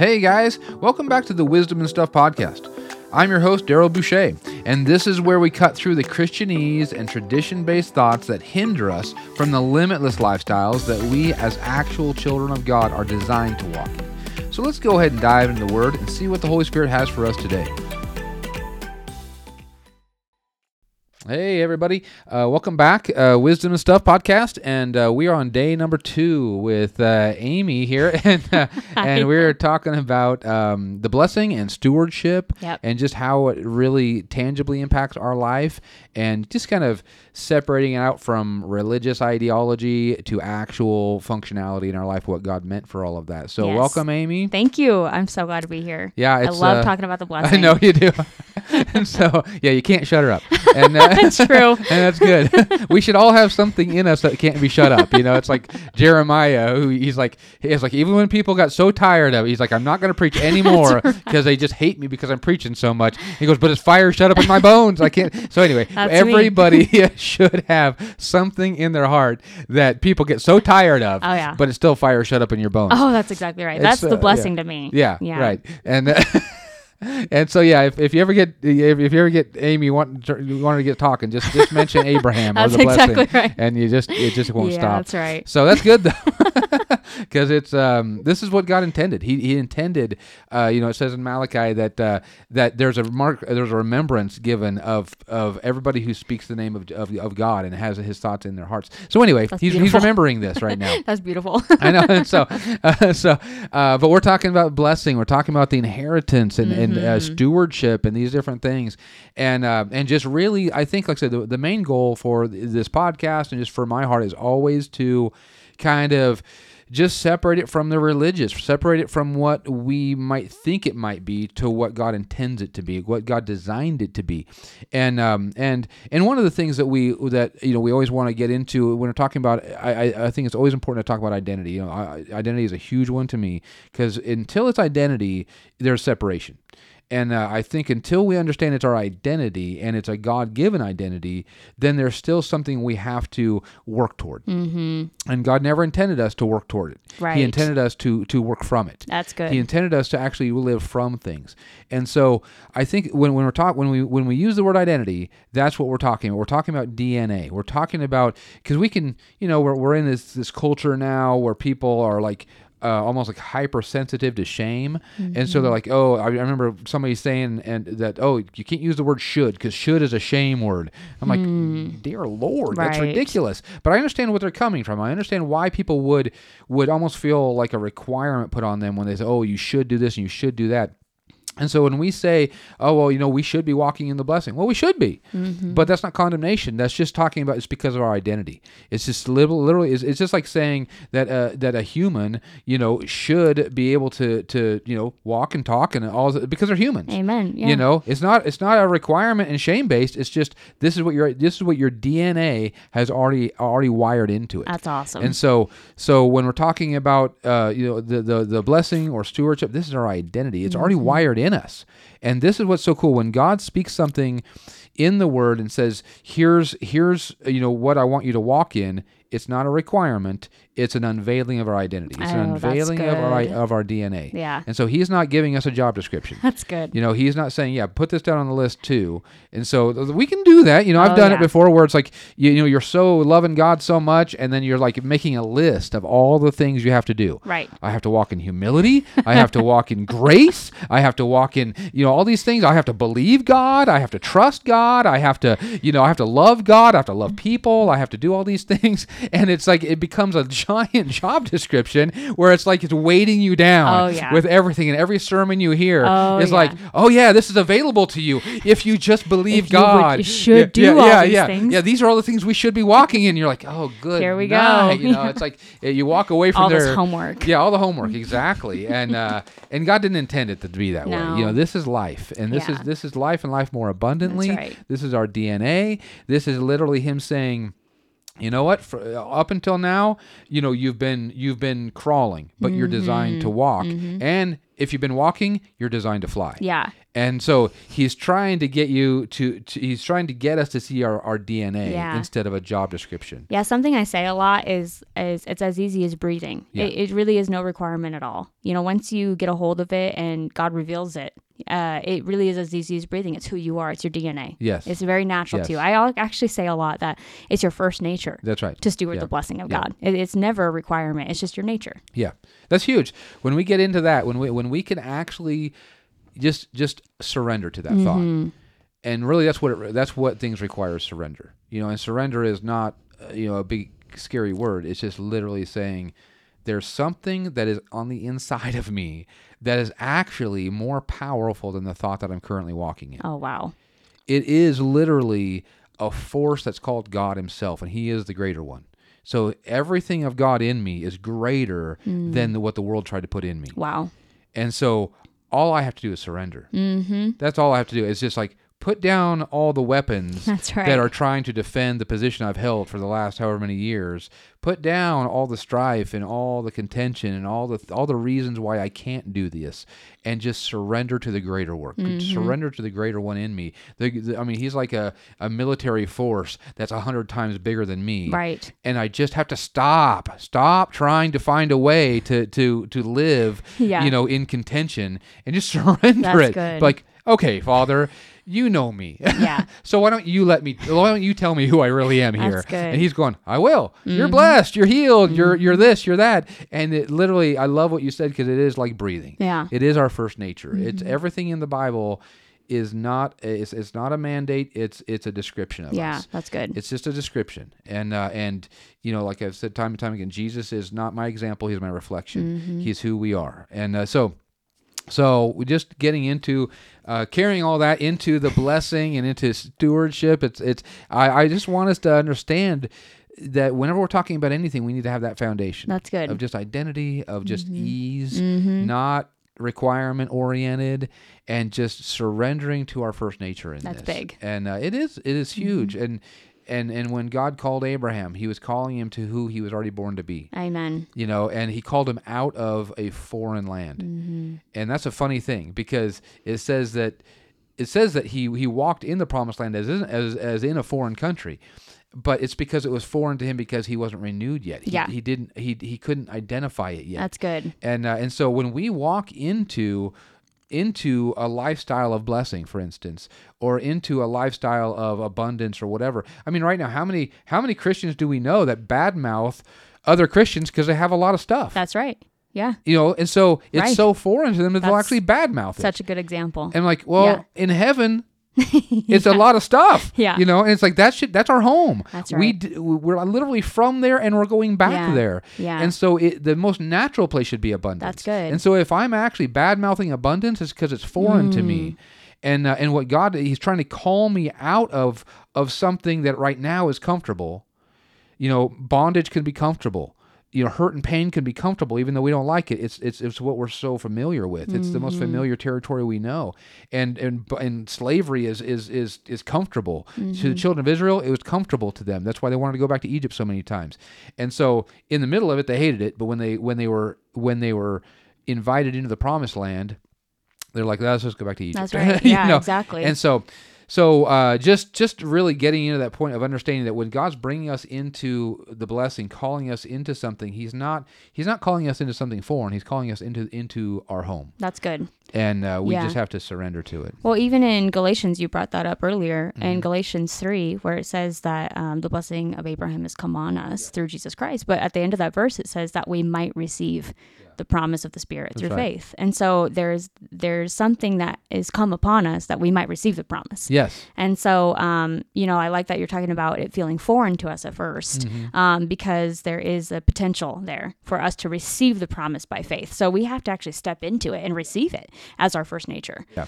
Hey guys, welcome back to the Wisdom and Stuff podcast. I'm your host, Daryl Boucher, and this is where we cut through the Christianese and tradition based thoughts that hinder us from the limitless lifestyles that we, as actual children of God, are designed to walk in. So let's go ahead and dive into the Word and see what the Holy Spirit has for us today. Hey, everybody. Uh, welcome back. Uh, Wisdom and Stuff podcast. And uh, we are on day number two with uh, Aimee here. And, uh, and we're talking about um, the blessing and stewardship Yep. and just how it really tangibly impacts our life and just kind of separating it out from religious ideology to actual functionality in our life, what God meant for all of that. So, Yes. welcome, Aimee. Thank you. I'm so glad to be here. Yeah, I love uh, talking about the blessing. I know you do. and so, yeah, you can't shut her up. And uh, That's true. and that's good. we should all have something in us that can't be shut up. You know, it's like Jeremiah, who he's like, he's like, even when people got so tired of it, he's like, I'm not going to preach anymore because they just hate me because I'm preaching so much. He goes, but it's fire shut up in my bones. I can't. So anyway, That's everybody should have something in their heart that people get so tired of. Oh, yeah. But it's still fire shut up in your bones. Oh, that's exactly right. It's, That's uh, the yeah. blessing to me. Yeah, Yeah. right. And uh, and so yeah, if, if you ever get if, if you ever get Aimee want you want to get talking, just just mention Abraham or the blessing, exactly right. and you just it just won't Yeah, stop. that's right. So that's good though, because it's um this is what God intended. He he intended, uh you know it says in Malachi that uh that there's a mark there's a remembrance given of of everybody who speaks the name of of, of God and has His thoughts in their hearts. So anyway, That's he's he's remembering this right now. That's beautiful. I know. And so, uh, so, uh, but we're talking about blessing. We're talking about the inheritance and, and uh, Mm-hmm. stewardship and these different things, and uh, and just really, I think, like I said, the, the main goal for this podcast and just for my heart is always to kind of just separate it from the religious, separate it from what we might think it might be to what God intends it to be, what God designed it to be, and um, and and one of the things that we that you know we always want to get into when we're talking about, I, I, I think it's always important to talk about identity. You know, identity is a huge one to me because until it's identity, there's separation. And uh, I think until we understand it's our identity and it's a God given identity, then there's still something we have to work toward. Mm-hmm. And God never intended us to work toward it. Right. He intended us to to work from it. That's good. He intended us to actually live from things. And so I think when, when we're talk when we when we use the word identity, that's what we're talking about. We're talking about DNA. We're talking about because we can, you know, we're, we're in this this culture now where people are like uh, almost like hypersensitive to shame, and so they're like, "Oh, I I remember somebody saying and that oh, you can't use the word should because should is a shame word." I'm like, "Dear Lord, that's ridiculous." But I understand what they're coming from. I understand why people would would almost feel like a requirement put on them when they say, "Oh, you should do this and you should do that." And so when we say, "Oh, well, you know, we should be walking in the blessing," well, we should be, but that's not condemnation. That's just talking about it's because of our identity. It's just literally, literally it's, it's just like saying that uh, that a human, you know, should be able to to you know walk and talk and all because they're humans. Amen. Yeah. You know, it's not it's not a requirement and shame based. It's just this is what your this is what your DNA has already already wired into it. That's awesome. And so, so when we're talking about, uh, you know, the, the the blessing or stewardship, this is our identity. It's already wired in us, and this is what's so cool when God speaks something in the Word and says, "Here's here's you know what I want you to walk in." It's not a requirement. It's an unveiling of our identity. It's an Oh, that's unveiling of our of our DNA. Yeah. And so He's not giving us a job description. That's good. You know, he's not saying, "Yeah, put this down on the list too." And so we can do that. You know, I've Oh, done it before, where it's like you, you know you're so loving God so much, and then you're like making a list of all the things you have to do. Right. I have to walk in humility. I have to walk in grace. I have to walk in, you know, all these things. I have to believe God. I have to trust God. I have to, you know, I have to love God. I have to love people. I have to do all these things, and it's like it becomes a giant job description where it's like it's weighting you down Oh, yeah. with everything, and every sermon you hear Oh, is yeah. like, oh yeah, this is available to you if you just believe If you would- God. you should yeah, do yeah, all yeah, these yeah. things. Yeah, these are all the things we should be walking in. You're like, oh, good. Here we go. You know, it's like uh, you walk away from All this homework. Yeah, all the homework exactly, and uh, and God didn't intend it to be that way. You know, this is life, and this is this is life and life more abundantly. right. This is our DNA. This is literally Him saying. You know what? For, uh, up until now, you know you've been you've been crawling, but you're designed to walk, and if you've been walking, you're designed to fly. Yeah. And so he's trying to get you to, to he's trying to get us to see our, our DNA Yeah. instead of a job description. Yeah, something I say a lot is is it's as easy as breathing. Yeah. It, it really is no requirement at all. You know, once you get a hold of it and God reveals it, uh, it really is as easy as breathing. It's who you are. It's your DNA. Yes. It's very natural Yes. to you. I actually say a lot that it's your first nature That's right. to steward Yeah. the blessing of Yeah. God. It, it's never a requirement. It's just your nature. Yeah, that's huge. When we get into that, when we when we can actually just just surrender to that Mm-hmm. thought, and really that's what it, that's what things require is surrender. You know, and surrender is not uh, you know a big scary word. It's just literally saying there's something that is on the inside of me that is actually more powerful than the thought that I'm currently walking in. Oh wow. It is literally a force that's called God Himself, and He is the greater one. So everything of God in me is greater than the, what the world tried to put in me. Wow. And so all I have to do is surrender. Mm-hmm. That's all I have to do. It's just like put down all the weapons right. that are trying to defend the position I've held for the last however many years. Put down all the strife and all the contention and all the all the reasons why I can't do this, and just surrender to the greater work. Mm-hmm. Surrender to the greater one in me. The, the- I mean, he's like a, a military force that's a hundred times bigger than me Right. and I just have to stop, stop trying to find a way to to to live, Yeah. you know, in contention and just surrender That's it. good. Like, okay, Father, you know me. Yeah. so why don't you let me? Why don't you tell me who I really am here? That's good. Mm-hmm. And he's going, I will. You're blessed. You're healed. You're you're this. You're that. And it literally, I love what you said because it is like breathing. Yeah. It is our first nature. It's Mm-hmm. everything in the Bible. Is not it's, it's not a mandate. It's it's a description of us. Yeah, us. that's good. It's just a description, and uh, and you know, like I've said time and time again, Jesus is not my example; he's my reflection. Mm-hmm. He's who we are, and uh, so. So we just getting into uh, carrying all that into the blessing and into stewardship. It's it's. I, I just want us to understand that whenever we're talking about anything, we need to have that foundation That's good. of just identity, of just Mm-hmm. ease, not requirement oriented, and just surrendering to our first nature in That's this. big. And uh, it is it is huge. And and and when God called Abraham, He was calling him to who he was already born to be. Amen. You know, and He called him out of a foreign land. And that's a funny thing because it says that it says that he he walked in the promised land as in, as as in a foreign country. But it's because it was foreign to him because he wasn't renewed yet. He, Yeah. he didn't he he couldn't identify it yet That's good. and uh, and so when we walk into into a lifestyle of blessing for instance or into a lifestyle of abundance or whatever i mean right now how many how many christians do we know that badmouth other christians because they have a lot of stuff That's right. Yeah. you know and so it's Right. so foreign to them that they'll actually badmouth it Such a good example. and like well Yeah. in heaven it's a lot of stuff Yeah. you know and it's like that shit that's our home That's we d- we're literally from there and we're going back Yeah. there Yeah. and so it, the most natural place should be abundance That's good. and so if i'm actually bad mouthing abundance it's because it's foreign to Mm. me and uh, and what god he's trying to call me out of of something that right now is comfortable you know bondage can be comfortable you know hurt and pain can be comfortable even though we don't like it it's it's it's what we're so familiar with it's the most Mm-hmm. familiar territory we know and and and slavery is is is is comfortable to Mm-hmm. the children of israel it was comfortable to them that's why they wanted to go back to egypt so many times and so in the middle of it they hated it but when they when they were when they were invited into the promised land they're like let's just go back to egypt That's right. You Yeah, know? exactly. and so so uh, just just really getting into that point of understanding that when God's bringing us into the blessing, calling us into something, He's not He's not calling us into something foreign. He's calling us into into our home, That's good. And uh, we Yeah. just have to surrender to it. Well, even in Galatians, you brought that up earlier Mm-hmm. in Galatians 3, where it says that um, the blessing of Abraham has come on us through Jesus Christ. But at the end of that verse, it says that we might receive the promise of the Spirit through right. faith. And so there's there's something that is come upon us that we might receive the promise. Yes, And so, um, you know, I like that you're talking about it feeling foreign to us at 1st Mm-hmm. um, because there is a potential there for us to receive the promise by faith. So we have to actually step into it and receive it as our first nature. yeah,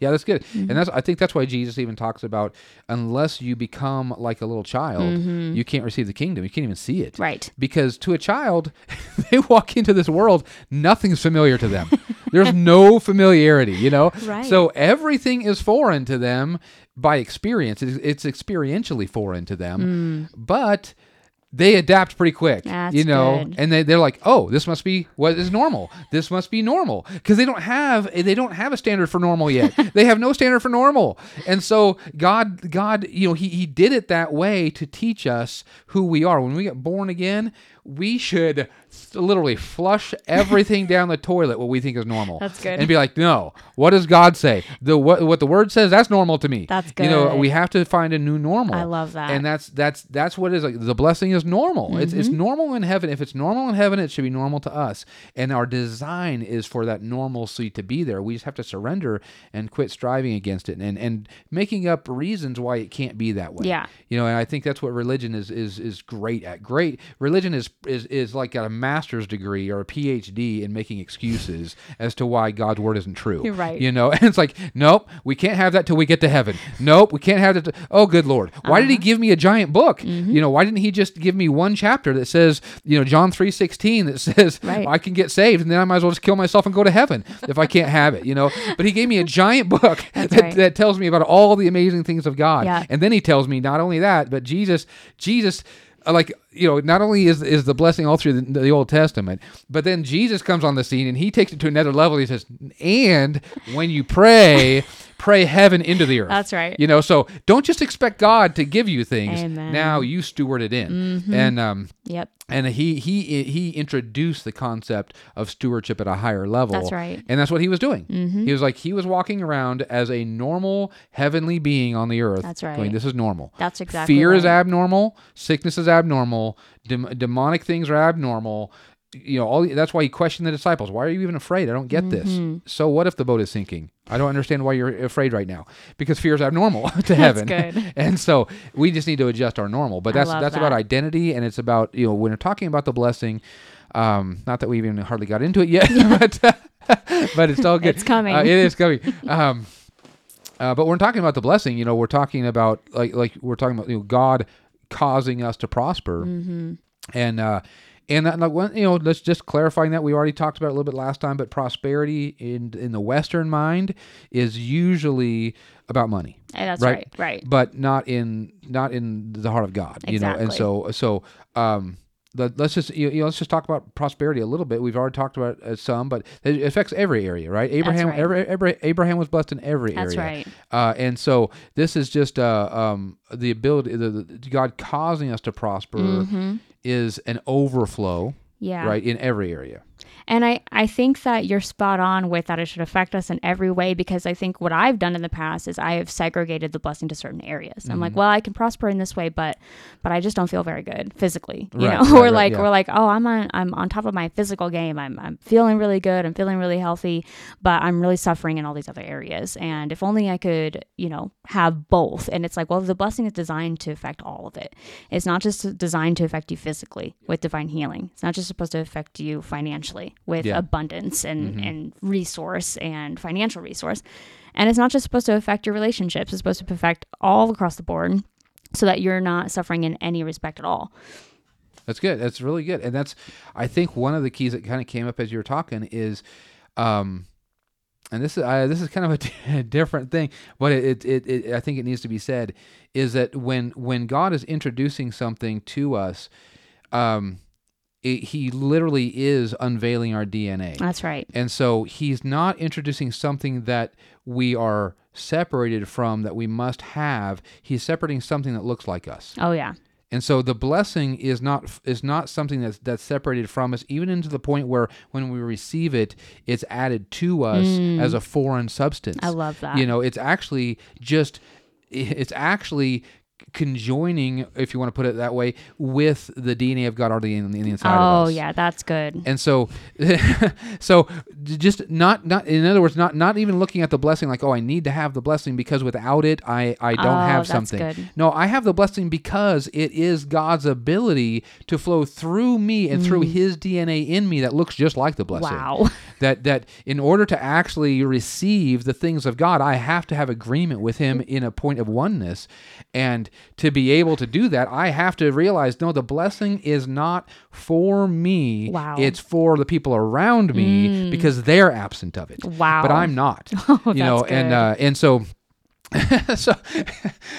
yeah. That's good, Mm-hmm. and that's I think that's why Jesus even talks about unless you become like a little child, you can't receive the kingdom. You can't even see it. Mm-hmm. Right. because to a child they walk into this world nothing's familiar to them there's no familiarity you know Right. so everything is foreign to them by experience it's, it's experientially foreign to them Mm. but they adapt pretty quick, That's you know, good. and they, they're like, oh, this must be what is normal. This must be normal because they don't have they don't have a standard for normal yet. they have no standard for normal, and so God, God, you know, he he did it that way to teach us who we are. When we get born again, we should literally flush everything down the toilet what we think is normal. That's good. And be like, no, what does God say? The what what the word says that's normal to me. That's good. You know, we have to find a new normal. I love that. And that's that's that's what it is like the blessing is normal. It's it's Mm-hmm. normal in heaven. If it's normal in heaven, it should be normal to us. And our design is for that normalcy to be there. We just have to surrender and quit striving against it and and making up reasons why it can't be that way. Yeah. You know, and I think that's what religion is is is great at. Great religion is is is like got a master's degree or a PhD in making excuses as to why God's word isn't true. You're right. You know, and it's like, nope, we can't have that till we get to heaven. Nope, we can't have that. t- oh, good lord, why did He Uh-huh. give me a giant book? Mm-hmm. You know, why didn't He just give me one chapter that says, you know, John three sixteen that says Right. I can get saved, and then I might as well just kill myself and go to heaven if I can't have it. You know, but He gave me a giant book that, right. that tells me about all the amazing things of God, Yeah. and then He tells me not only that, but Jesus, Jesus. Uh, Like you know, not only is is the blessing all through the, the Old Testament, but then Jesus comes on the scene and he takes it to another level. He says, "And when you pray, pray heaven into the earth." That's right. You know, so don't just expect God to give you things. Amen. Mm-hmm. Now you steward it in, and um, Yep. and he he he introduced the concept of stewardship at a higher level. That's right. And that's what he was doing. He was like he was walking around as a normal heavenly being on the earth. That's right. Going, right. this is normal. That's exactly Fear is abnormal. Sickness is abnormal. Dem- demonic things are abnormal. You know, all that's why he questioned the disciples. Why are you even afraid? I don't get Mm-hmm. this. So what if the boat is sinking? I don't understand why you're afraid right now because fear is abnormal to heaven. good. and so we just need to adjust our normal. But that's that's about identity and it's about you know when we're talking about the blessing. Um, not that we even hardly got into it yet, but but it's all good. It's coming. Uh, it is coming. Um, uh, but we're talking about the blessing. You know, we're talking about like like we're talking about you know God causing us to prosper, Mm-hmm. and uh, and that, like one, you know, let's just clarifying that we already talked about it a little bit last time. But prosperity in in the Western mind is usually about money Eh, That's Right. right. Right. but not in not in the heart of God. You know, and so so um, let, let's just you know let's just talk about prosperity a little bit. We've already talked about uh, some, but it affects every area, right? Abraham, right. Every, every, Abraham was blessed in every That's area. That's right. Uh, and so this is just uh, um, the ability, the, the God causing us to prosper is an overflow. Yeah. right, in every area. And I, I think that you're spot on with that it should affect us in every way because I think what I've done in the past is I have segregated the blessing to certain areas. I'm Mm-hmm. like, well, I can prosper in this way, but but I just don't feel very good physically. You Right, know, right, we're right, like yeah. we're like, oh, I'm on I'm on top of my physical game. I'm I'm feeling really good. I'm feeling really healthy, but I'm really suffering in all these other areas. And if only I could, you know, have both. And it's like, well, the blessing is designed to affect all of it. It's not just designed to affect you physically with divine healing. It's not just supposed to affect you financially with Yeah. abundance and, and resource and financial resource. And it's not just supposed to affect your relationships, it's supposed to affect all across the board so that you're not suffering in any respect at all. That's good. That's really good. And that's, I think, one of the keys that kind of came up as you were talking is, um, and this is uh, this is kind of a d- different thing, but it, it, it I think it needs to be said is that when when God is introducing something to us, um, it, He literally is unveiling our DNA. That's right. And so he's not introducing something that we are separated from that we must have. He's separating something that looks like us. Oh, yeah. And so the blessing is not is not something that's that's separated from us, even into the point where when we receive it, it's added to us as a foreign substance. Mm. I love that. You know, it's actually just it's actually conjoining, if you want to put it that way, with the DNA of God already in, in the inside of us. Oh, yeah. That's good. And so, so just not not in other words, not not even looking at the blessing like, oh, I need to have the blessing because without it, I I don't Oh, have something. good. No, I have the blessing because it is God's ability to flow through me and through His DNA in me that looks just like the blessing. Mm. Wow. That that in order to actually receive the things of God, I have to have agreement with Him in a point of oneness, and to be able to do that, I have to realize no, the blessing is not for me. Wow. It's for the people around me because they're absent of it. Wow. But I'm not. Oh, you know, that's and uh, and so so,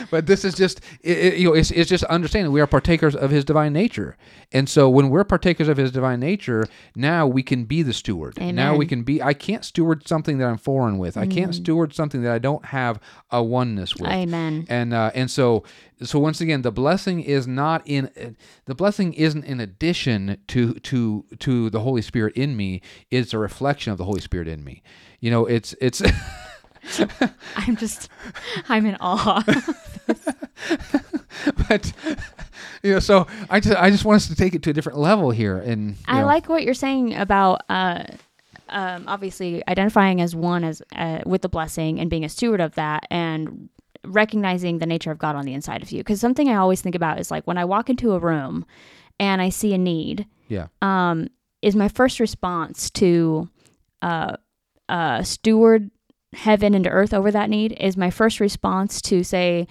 but this is just it, it- you know it's, it's just understanding we are partakers of His divine nature, and so when we're partakers of His divine nature, now we can be the steward. Now we can be. I can't steward something that I'm foreign with. I can't steward something that I don't have a oneness with. Amen. And uh, and so so once again, the blessing is not in the blessing isn't in addition to to to the Holy Spirit in me. It's a reflection of the Holy Spirit in me. You know, it's it's. I'm just, I'm in awe. but you know, so I just I just want us to take it to a different level here, and I know, like what you're saying about uh, um, obviously identifying as one as uh, with the blessing and being a steward of that and recognizing the nature of God on the inside of you. Because something I always think about is like when I walk into a room and I see a need, yeah, um, is my first response to uh, uh, steward heaven and earth over that need is my first response to say,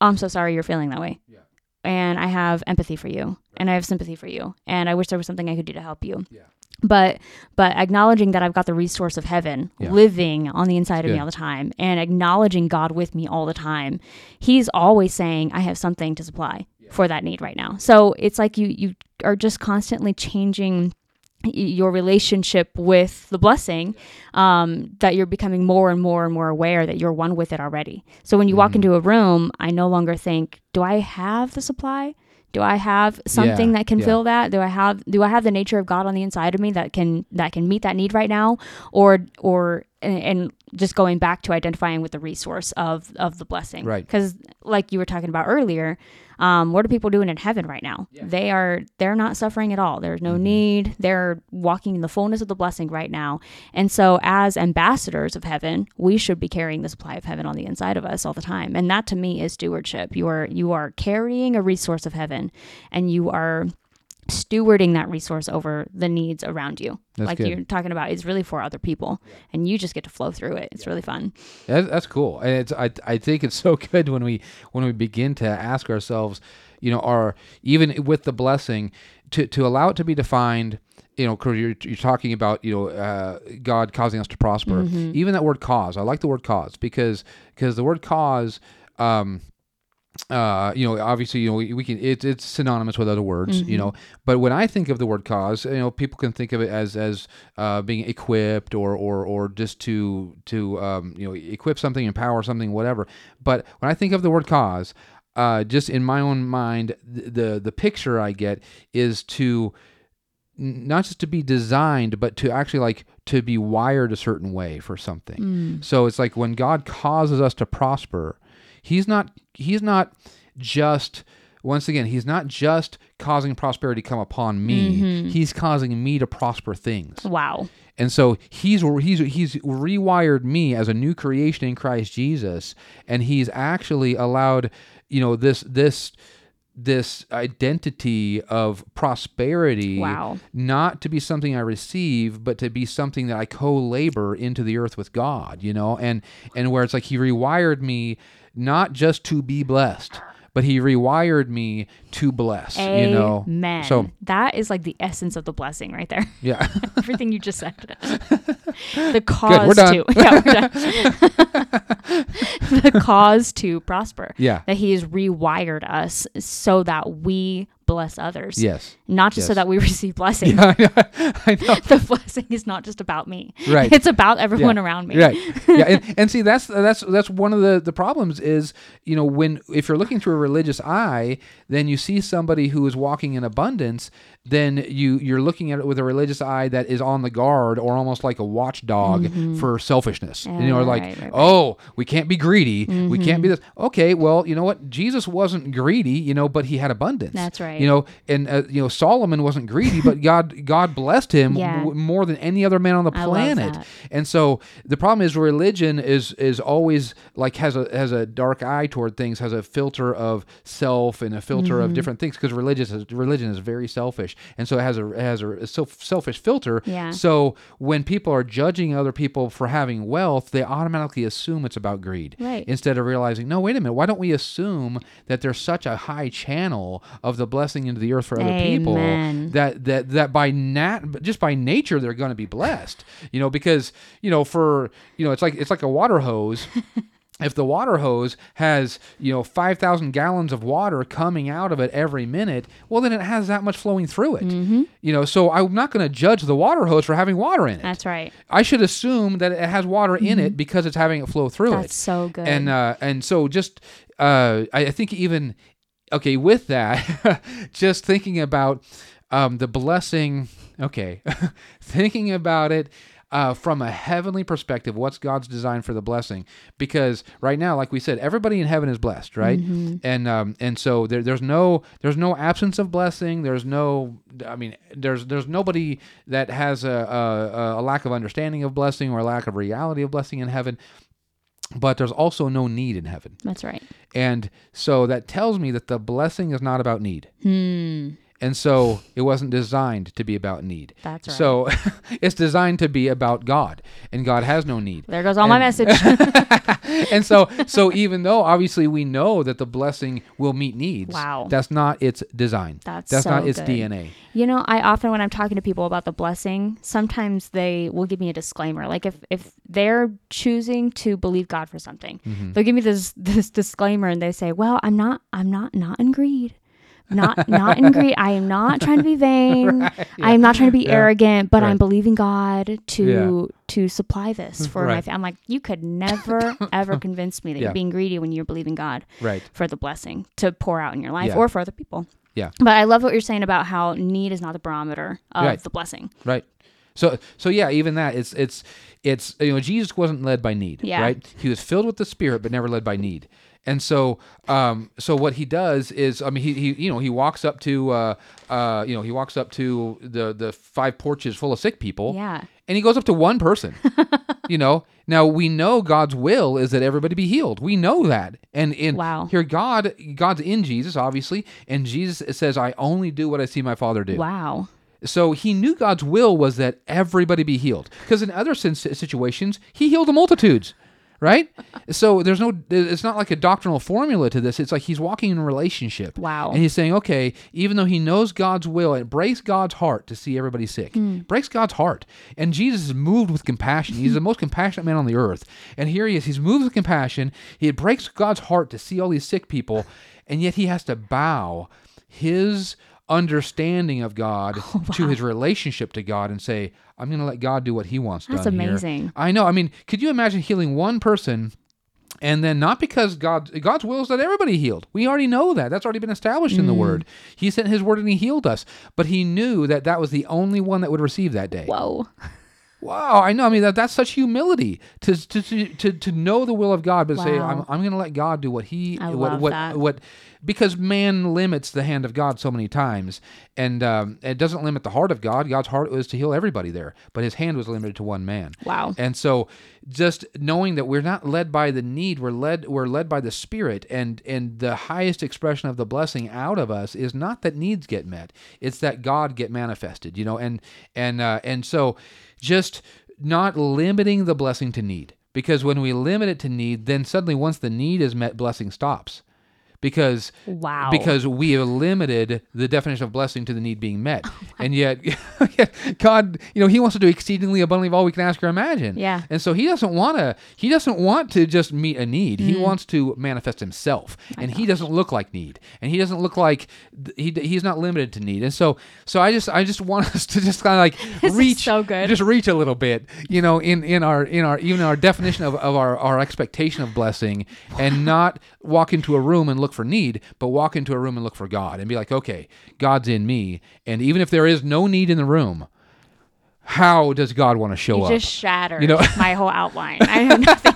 I'm so sorry you're feeling that way. Yeah. And I have empathy for you and I have sympathy for you. And I wish there was something I could do to help you. Yeah. But but acknowledging that I've got the resource of heaven Yeah. living on the inside of me all the time and acknowledging God with me all the time, He's always saying, I have something to supply for that need right now. So it's like you you are just constantly changing your relationship with the blessing um, that you're becoming more and more and more aware that you're one with it already so when you walk Mhm. into a room i no longer think do i have the supply do i have something Yeah, that can yeah. fill that do i have do i have the nature of god on the inside of me that can that can meet that need right now or or and, and just going back to identifying with the resource of of the blessing. Right. because like you were talking about earlier um, what are people doing in heaven right now? Yeah. they are they're not suffering at all. There's no Mhm. need. They're walking in the fullness of the blessing right now. And so as ambassadors of heaven we should be carrying the supply of heaven on the inside of us all the time. And that to me is stewardship. You are you are carrying a resource of heaven and you are stewarding that resource over the needs around you That's like good. you're talking about is really for other people and you just get to flow through it it's really fun That, that's cool, and it's I, I think it's so good when we when we begin to ask ourselves, you know, are even with the blessing to to allow it to be defined. You know, you're, you're talking about you know uh, God causing us to prosper. Mhm. Even that word cause, I like the word cause because because the word cause. Um, uh, you know, obviously, you know, we, we can. It's it's synonymous with other words, you Mhm. know. But when I think of the word cause, you know, people can think of it as as uh, being equipped or or or just to to um, you know equip something, empower something, whatever. But when I think of the word cause, uh, just in my own mind, the the, the picture I get is to not just to be designed, but to actually like to be wired a certain way for something. Mm. So it's like when God causes us to prosper, he's not he's not just once again, he's not just causing prosperity to come upon me. Mhm. He's causing me to prosper things. wow And so he's he's he's rewired me as a new creation in Christ Jesus and he's actually allowed, you know, this this this identity of prosperity wow. not to be something I receive, but to be something that I co-labor into the earth with God, you know, and and where it's like He rewired me not just to be blessed, but He rewired me to bless, you know. Amen. So- that is like the essence of the blessing right there. Yeah, Everything you just said. the cause done. to yeah, the cause to prosper. yeah, That he has rewired us so that we bless others. yes, Not just so that we receive blessing. yeah, I know. The blessing is not just about me. Right. It's about everyone around me. Right. Yeah. And, and see, that's that's that's one of the the problems is you know when if you're looking through a religious eye, then you see somebody who is walking in abundance. Then you you're looking at it with a religious eye that is on the guard or almost like a watchdog for selfishness. And you're Mm-hmm. Like, right, right, right. oh, we can't be greedy. We can't Mm-hmm. be this. Okay, well, you know what? Jesus wasn't greedy, you know, but he had abundance. That's right. You know, and uh, you know Solomon wasn't greedy, but God God blessed him Yeah. w- more than any other man on the planet. And so the problem is religion is is always like has a has a dark eye toward things, has a filter of self and a filter Mm-hmm. of different things because religious is, religion is very selfish, and so it has a it has a self, selfish filter. Yeah. So when people are judging other people for having wealth, they automatically assume it's about greed. Right. Instead of realizing, no, wait a minute, why don't we assume that there's such a high channel of the blessing into the earth for other people that that that by nat just by nature they're going to be blessed you know because you know for you know it's like it's like a water hose if the water hose has you know 5000 gallons of water coming out of it every minute well then it has that much flowing through it Mm-hmm. you know so i'm not going to judge the water hose for having water in it That's right. i should assume that it has water in it because it's having it flow through Mm-hmm. That's it so good. and uh and so just uh I, I think even okay with that just thinking about um the blessing okay thinking about it uh, from a heavenly perspective, what's God's design for the blessing? Because right now, like we said, everybody in heaven is blessed, right? And um, and so there, there's no there's no absence of blessing. There's no, I mean, there's there's nobody that has a, a, a lack of understanding of blessing or a lack of reality of blessing in heaven but there's also no need in heaven. That's right. And so that tells me that the blessing is not about need. Hmm. And so it wasn't designed to be about need. That's right. So it's designed to be about God, and God has no need. There goes all my message. and so so even though obviously we know that the blessing will meet needs, Wow. that's not its design. That's that's not its good. DNA. You know, I often when I'm talking to people about the blessing, sometimes they will give me a disclaimer. Like if if they're choosing to believe God for something, Mm-hmm. they'll give me this this disclaimer and they say, "Well, I'm not I'm not not in greed." Not not in greed. I am not trying to be vain. I am not trying to be Yeah. arrogant, but Right. I'm believing God to to supply this for my Right. family. I'm like, you could never ever convince me that Yeah. you're being greedy when you're believing God Right. for the blessing to pour out in your life Yeah. or for other people. Yeah. But I love what you're saying about how need is not the barometer of Right. the blessing. Right. So so yeah, even that it's it's it's you know Jesus wasn't led by need, Yeah. right? He was filled with the Spirit, but never led by need. And so um so what he does is I mean he, he you know he walks up to uh uh you know he walks up to the the five porches full of sick people Yeah. and he goes up to one person. you know, now we know God's will is that everybody be healed. We know that, and in Wow. here, God, God's in Jesus, obviously, and Jesus says, "I only do what I see my Father do." Wow. So he knew God's will was that everybody be healed. Because in other situations, he healed the multitudes, right? so there's no, it's not like a doctrinal formula to this. It's like he's walking in a relationship. Wow. And he's saying, okay, even though he knows God's will, it breaks God's heart to see everybody sick. Hmm. Breaks God's heart. And Jesus is moved with compassion. He's the most compassionate man on the earth. And here he is. He's moved with compassion. He breaks God's heart to see all these sick people. And yet he has to bow his understanding of God oh, to his relationship to God and say, I'm going to let God do what he wants That's done here." amazing. I know. I mean, could you imagine healing one person and then not because God God's will is that everybody healed. We already know that. That's already been established in the mm. word. He sent his word and he healed us. But he knew that that was the only one that would receive that day. Whoa. Wow, I know. I mean, that that's such humility to to to to, know the will of God, but say, I'm, I'm going to let God do what He I what what that. what because man limits the hand of God so many times, and um, it doesn't limit the heart of God. God's heart was to heal everybody there, but His hand was limited to one man. Wow. And so, just knowing that we're not led by the need, we're led we're led by the Spirit, and and the highest expression of the blessing out of us is not that needs get met; it's that God get manifested. You know, and and uh, and so, just not limiting the blessing to need, because when we limit it to need, then suddenly once the need is met, blessing stops. Because Wow. because we have limited the definition of blessing to the need being met, Oh and yet God, you know, He wants to do exceedingly abundantly of all we can ask or imagine. Yeah. And so He doesn't want to. He doesn't want to just meet a need. Mm. He wants to manifest Himself, and He doesn't look like need, and He doesn't look like he. He's not limited to need. And so, so I just, I just want us to just kind of like This reach, so good. just reach a little bit, you know, in in our in our even our definition of, of our our expectation of blessing, and not walk into a room and look for need, but walk into a room and look for God, and be like, okay, God's in me, and even if there is no need in the room, how does God want to show you up? just shattered You know- my whole outline. I have nothing.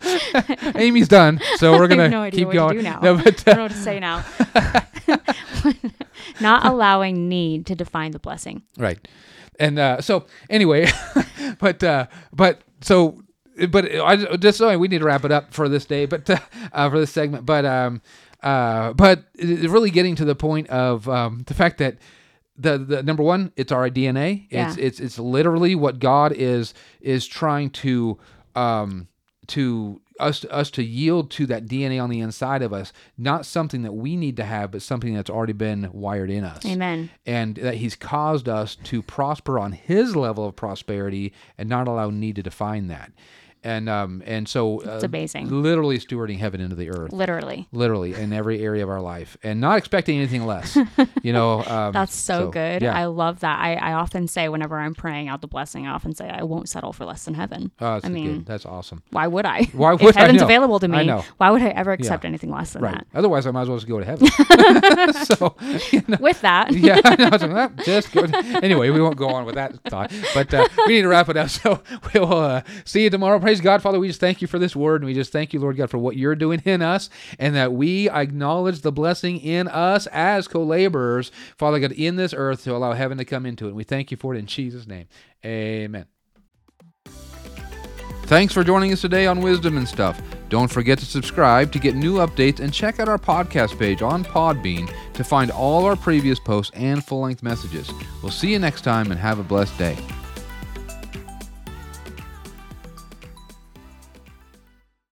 Aimee's done, so we're gonna have no idea keep what to going. do now. No, but, I uh, don't know what to say now. Not allowing need to define the blessing. right, and uh, so anyway, but uh, but so but I just so we need to wrap it up for this day, but uh, uh, for this segment, but um uh but really getting to the point of um the fact that. The, the number one, it's our DNA. It's Yeah. it's it's literally what God is is trying to um to us us to yield to that DNA on the inside of us, not something that we need to have, but something that's already been wired in us Amen. and that he's caused us to prosper on his level of prosperity and not allow need to define that and um and so uh, It's amazing. literally stewarding heaven into the earth Literally. literally in every area of our life and not expecting anything less you know um, That's so, good. yeah I love that. I, I often say whenever I'm praying out the blessing, I often say I won't settle for less than heaven. oh, that's I mean, good. that's awesome why would I? Why would I? heaven's available to me, why would I ever accept anything less than right otherwise i might as well just go to heaven so you know. With that, yeah, I know. I was like, "Ah, just go. Anyway, we won't go on with that thought, but uh, we need to wrap it up. So we'll uh, see you tomorrow. Praise God, Father. We just thank you for this word, and we just thank you, Lord God, for what you're doing in us, and that we acknowledge the blessing in us as co-laborers, Father God, in this earth to allow heaven to come into it. And we thank you for it in Jesus' name. Amen. Thanks for joining us today on Wisdom and Stuff. Don't forget to subscribe to get new updates and check out our podcast page on Podbean to find all our previous posts and full length messages. We'll see you next time and have a blessed day.